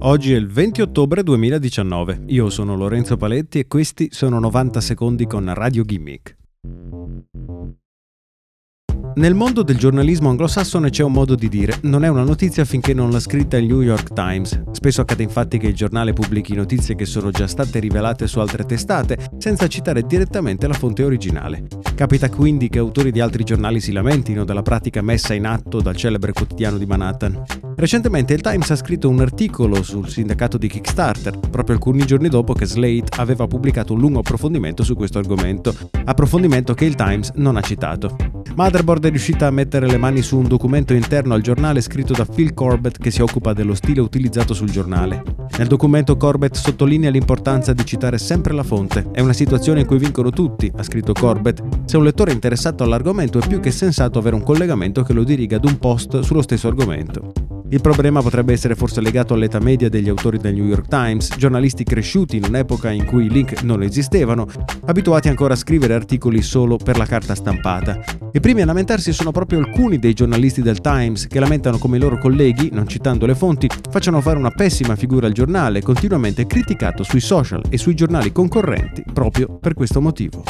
Oggi è il 20 ottobre 2019. Io sono Lorenzo Paletti e questi sono 90 secondi con Radio Gimmick. Nel mondo del giornalismo anglosassone c'è un modo di dire, non è una notizia finché non l'ha scritta il New York Times. Spesso accade infatti che il giornale pubblichi notizie che sono già state rivelate su altre testate, senza citare direttamente la fonte originale. Capita quindi che autori di altri giornali si lamentino della pratica messa in atto dal celebre quotidiano di Manhattan. Recentemente il Times ha scritto un articolo sul sindacato di Kickstarter, proprio alcuni giorni dopo che Slate aveva pubblicato un lungo approfondimento su questo argomento, approfondimento che il Times non ha citato. Motherboard è riuscita a mettere le mani su un documento interno al giornale scritto da Phil Corbett che si occupa dello stile utilizzato sul giornale. Nel documento Corbett sottolinea l'importanza di citare sempre la fonte. È una situazione in cui vincono tutti, ha scritto Corbett. Se un lettore è interessato all'argomento è più che sensato avere un collegamento che lo diriga ad un post sullo stesso argomento. Il problema potrebbe essere forse legato all'età media degli autori del New York Times, giornalisti cresciuti in un'epoca in cui i link non esistevano, abituati ancora a scrivere articoli solo per la carta stampata. I primi a lamentarsi sono proprio alcuni dei giornalisti del Times che lamentano come i loro colleghi, non citando le fonti, facciano fare una pessima figura al giornale, continuamente criticato sui social e sui giornali concorrenti proprio per questo motivo.